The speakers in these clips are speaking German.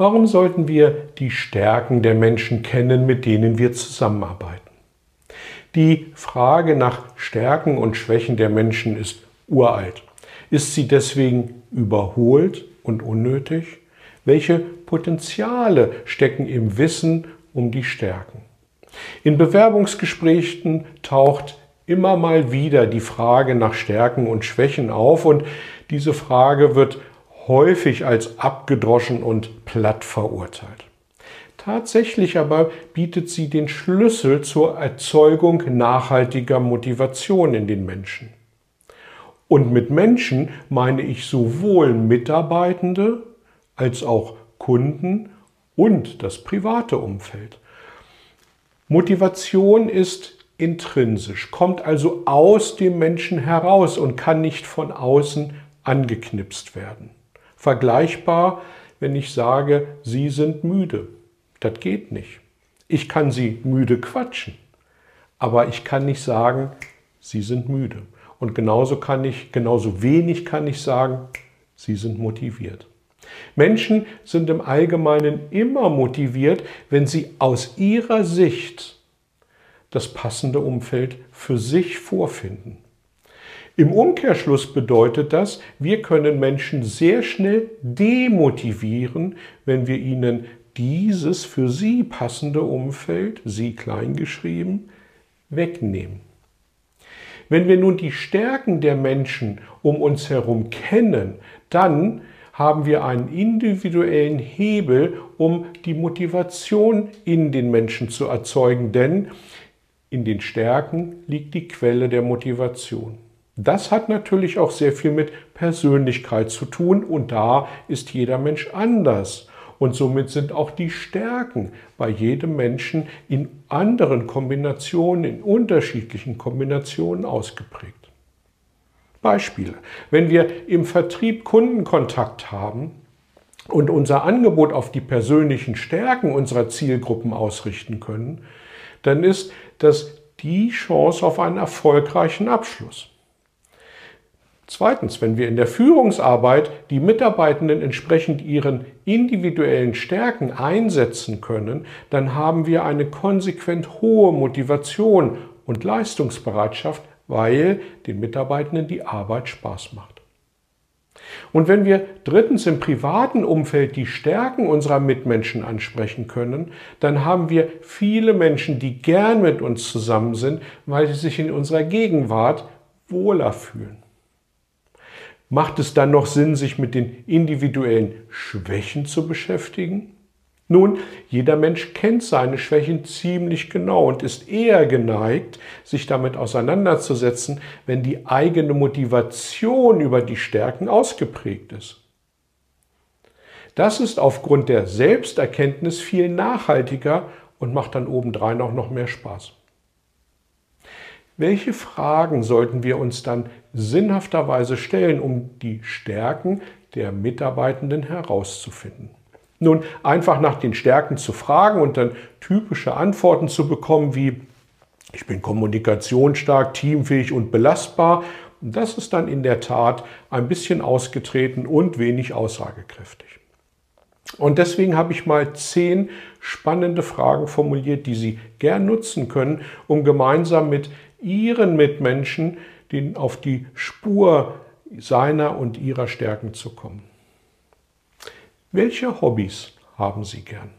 Warum sollten wir die Stärken der Menschen kennen, mit denen wir zusammenarbeiten? Die Frage nach Stärken und Schwächen der Menschen ist uralt. Ist sie deswegen überholt und unnötig? Welche Potenziale stecken im Wissen um die Stärken? In Bewerbungsgesprächen taucht immer mal wieder die Frage nach Stärken und Schwächen auf und diese Frage wird häufig als abgedroschen und platt verurteilt. Tatsächlich aber bietet sie den Schlüssel zur Erzeugung nachhaltiger Motivation in den Menschen. Und mit Menschen meine ich sowohl Mitarbeitende als auch Kunden und das private Umfeld. Motivation ist intrinsisch, kommt also aus dem Menschen heraus und kann nicht von außen angeknipst werden. Vergleichbar, wenn ich sage, Sie sind müde. Das geht nicht. Ich kann Sie müde quatschen, aber ich kann nicht sagen, Sie sind müde. Und genauso kann ich, genauso wenig kann ich sagen, Sie sind motiviert. Menschen sind im Allgemeinen immer motiviert, wenn sie aus ihrer Sicht das passende Umfeld für sich vorfinden. Im Umkehrschluss bedeutet das, wir können Menschen sehr schnell demotivieren, wenn wir ihnen dieses für sie passende Umfeld, sie kleingeschrieben, wegnehmen. Wenn wir nun die Stärken der Menschen um uns herum kennen, dann haben wir einen individuellen Hebel, um die Motivation in den Menschen zu erzeugen, denn in den Stärken liegt die Quelle der Motivation. Das hat natürlich auch sehr viel mit Persönlichkeit zu tun und da ist jeder Mensch anders. Und somit sind auch die Stärken bei jedem Menschen in anderen Kombinationen, in unterschiedlichen Kombinationen ausgeprägt. Beispiele. Wenn wir im Vertrieb Kundenkontakt haben und unser Angebot auf die persönlichen Stärken unserer Zielgruppen ausrichten können, dann ist das die Chance auf einen erfolgreichen Abschluss. Zweitens, wenn wir in der Führungsarbeit die Mitarbeitenden entsprechend ihren individuellen Stärken einsetzen können, dann haben wir eine konsequent hohe Motivation und Leistungsbereitschaft, weil den Mitarbeitenden die Arbeit Spaß macht. Und wenn wir drittens im privaten Umfeld die Stärken unserer Mitmenschen ansprechen können, dann haben wir viele Menschen, die gern mit uns zusammen sind, weil sie sich in unserer Gegenwart wohler fühlen. Macht es dann noch Sinn, sich mit den individuellen Schwächen zu beschäftigen? Nun, jeder Mensch kennt seine Schwächen ziemlich genau und ist eher geneigt, sich damit auseinanderzusetzen, wenn die eigene Motivation über die Stärken ausgeprägt ist. Das ist aufgrund der Selbsterkenntnis viel nachhaltiger und macht dann obendrein auch noch mehr Spaß. Welche Fragen sollten wir uns dann sinnhafterweise stellen, um die Stärken der Mitarbeitenden herauszufinden? Nun, einfach nach den Stärken zu fragen und dann typische Antworten zu bekommen wie ich bin kommunikationsstark, teamfähig und belastbar, das ist dann in der Tat ein bisschen ausgetreten und wenig aussagekräftig. Und deswegen habe ich mal zehn spannende Fragen formuliert, die Sie gern nutzen können, um gemeinsam mit ihren Mitmenschen auf die Spur seiner und ihrer Stärken zu kommen. Welche Hobbys haben Sie gern?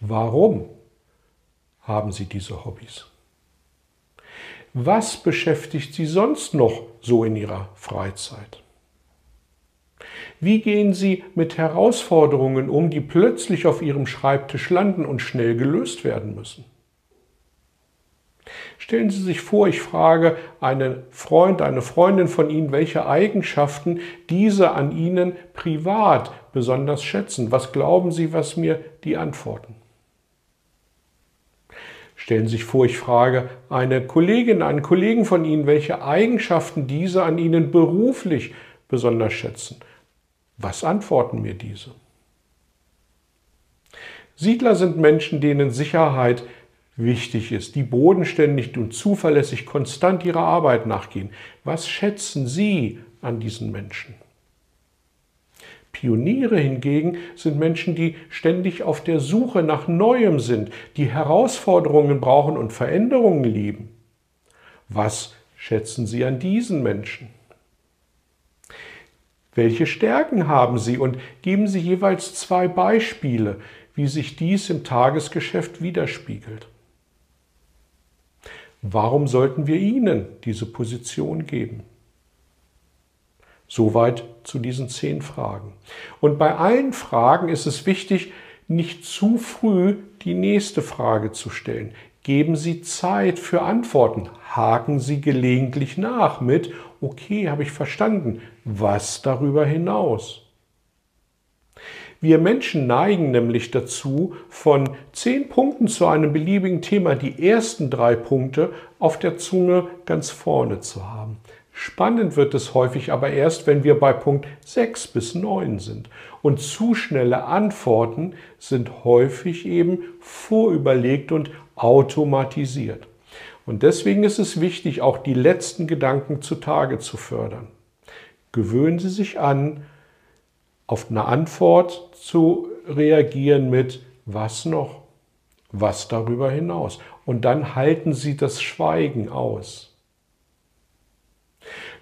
Warum haben Sie diese Hobbys? Was beschäftigt Sie sonst noch so in Ihrer Freizeit? Wie gehen Sie mit Herausforderungen um, die plötzlich auf Ihrem Schreibtisch landen und schnell gelöst werden müssen? Stellen Sie sich vor, ich frage einen Freund, eine Freundin von Ihnen, welche Eigenschaften diese an Ihnen privat besonders schätzen. Was glauben Sie, was mir die antworten? Stellen Sie sich vor, ich frage eine Kollegin, einen Kollegen von Ihnen, welche Eigenschaften diese an Ihnen beruflich besonders schätzen. Was antworten mir diese? Siedler sind Menschen, denen Sicherheit wichtig ist, die bodenständig und zuverlässig konstant ihrer Arbeit nachgehen. Was schätzen Sie an diesen Menschen? Pioniere hingegen sind Menschen, die ständig auf der Suche nach Neuem sind, die Herausforderungen brauchen und Veränderungen lieben. Was schätzen Sie an diesen Menschen? Welche Stärken haben Sie und geben Sie jeweils zwei Beispiele, wie sich dies im Tagesgeschäft widerspiegelt? Warum sollten wir ihnen diese Position geben? Soweit zu diesen zehn Fragen. Und bei allen Fragen ist es wichtig, nicht zu früh die nächste Frage zu stellen. Geben Sie Zeit für Antworten. Haken Sie gelegentlich nach mit, okay, habe ich verstanden. Was darüber hinaus? Wir Menschen neigen nämlich dazu, von zehn Punkten zu einem beliebigen Thema die ersten drei Punkte auf der Zunge ganz vorne zu haben. Spannend wird es häufig aber erst, wenn wir bei Punkt 6 bis 9 sind. Und zu schnelle Antworten sind häufig eben vorüberlegt und automatisiert. Und deswegen ist es wichtig, auch die letzten Gedanken zutage zu fördern. Gewöhnen Sie sich an, auf eine Antwort zu reagieren mit was noch, was darüber hinaus. Und dann halten Sie das Schweigen aus.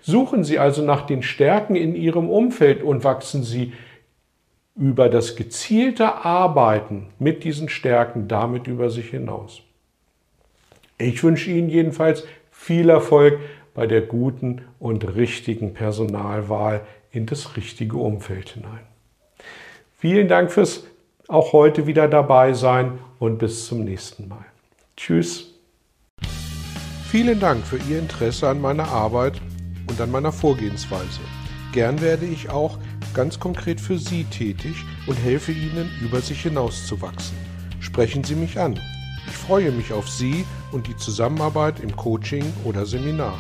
Suchen Sie also nach den Stärken in Ihrem Umfeld und wachsen Sie über das gezielte Arbeiten mit diesen Stärken damit über sich hinaus. Ich wünsche Ihnen jedenfalls viel Erfolg bei der guten und richtigen Personalwahl in das richtige Umfeld hinein. Vielen Dank fürs auch heute wieder dabei sein und bis zum nächsten Mal. Tschüss. Vielen Dank für Ihr Interesse an meiner Arbeit und an meiner Vorgehensweise. Gern werde ich auch ganz konkret für Sie tätig und helfe Ihnen, über sich hinauszuwachsen. Sprechen Sie mich an. Ich freue mich auf Sie und die Zusammenarbeit im Coaching oder Seminar.